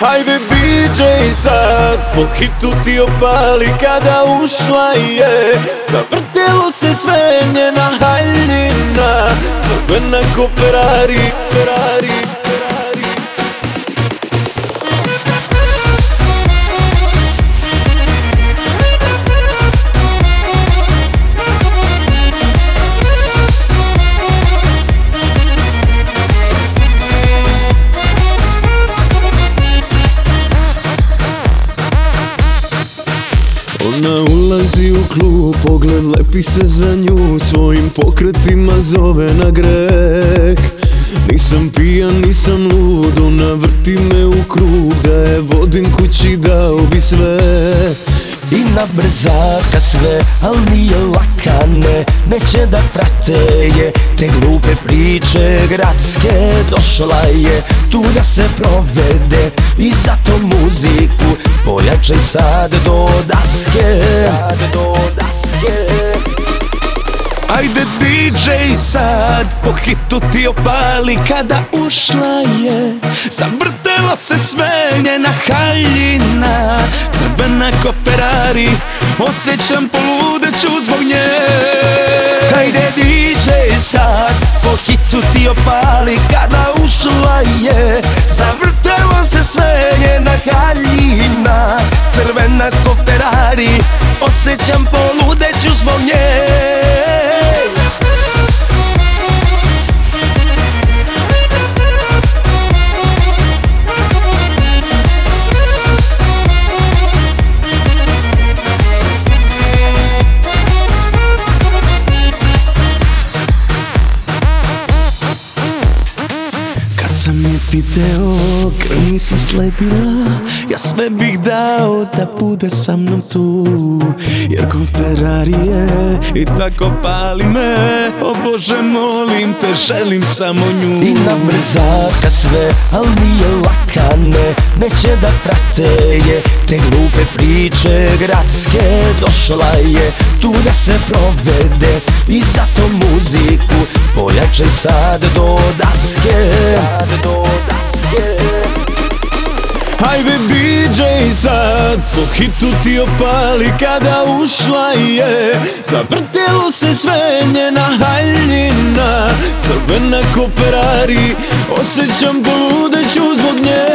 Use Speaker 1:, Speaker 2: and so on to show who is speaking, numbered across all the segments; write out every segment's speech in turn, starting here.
Speaker 1: Hajde DJ sad, po hitu ti opali kada ušla je. Zavrtelo se sve njena haljina. Crvena ko Ferrari, Ferrari, ulazi u klub, pogled lepi se za nju Svojim pokretima zove na greh. Nisam pijan, nisam lud, ona vrti me u krug Da je vodim kući dao bi sve.
Speaker 2: I na brzaka sve, al nije lakane Neće da prate je te glupe priče gradske Došla je tu da se provede I zato muziku pojačaj sad do daske. Sad do daske.
Speaker 1: Ajde DJ sad, po hitu ti opali kada ušla je. Zavrtela se sve njena haljina Crvena ko Ferrari, osjećam poludeću zbog nje.
Speaker 2: Hajde DJ sad, po hitu ti opali kada ušla je
Speaker 1: sam je video, krv mi se slepila Ja sve bih dao da bude sa mnom tu Jer ko Ferrari je i tako pali me. O Bože molim te, želim samo nju.
Speaker 2: I na brzaka sve, al nije lakane Neće da prate je. Te glupe priče gradske Došla je. Tu da se provede I zato muziku pojačaj sad do daske Sad do daske
Speaker 1: Hajde DJ sad, po hitu ti opali kada ušla je. Zavrtelo se sve njena haljina. Crvena ko Ferrari, osjećam poludeću zbog nje.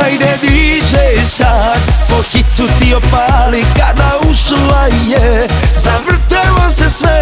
Speaker 2: Hajde DJ sad, po hitu ti opali kada ušla je. Zavrtelo se sve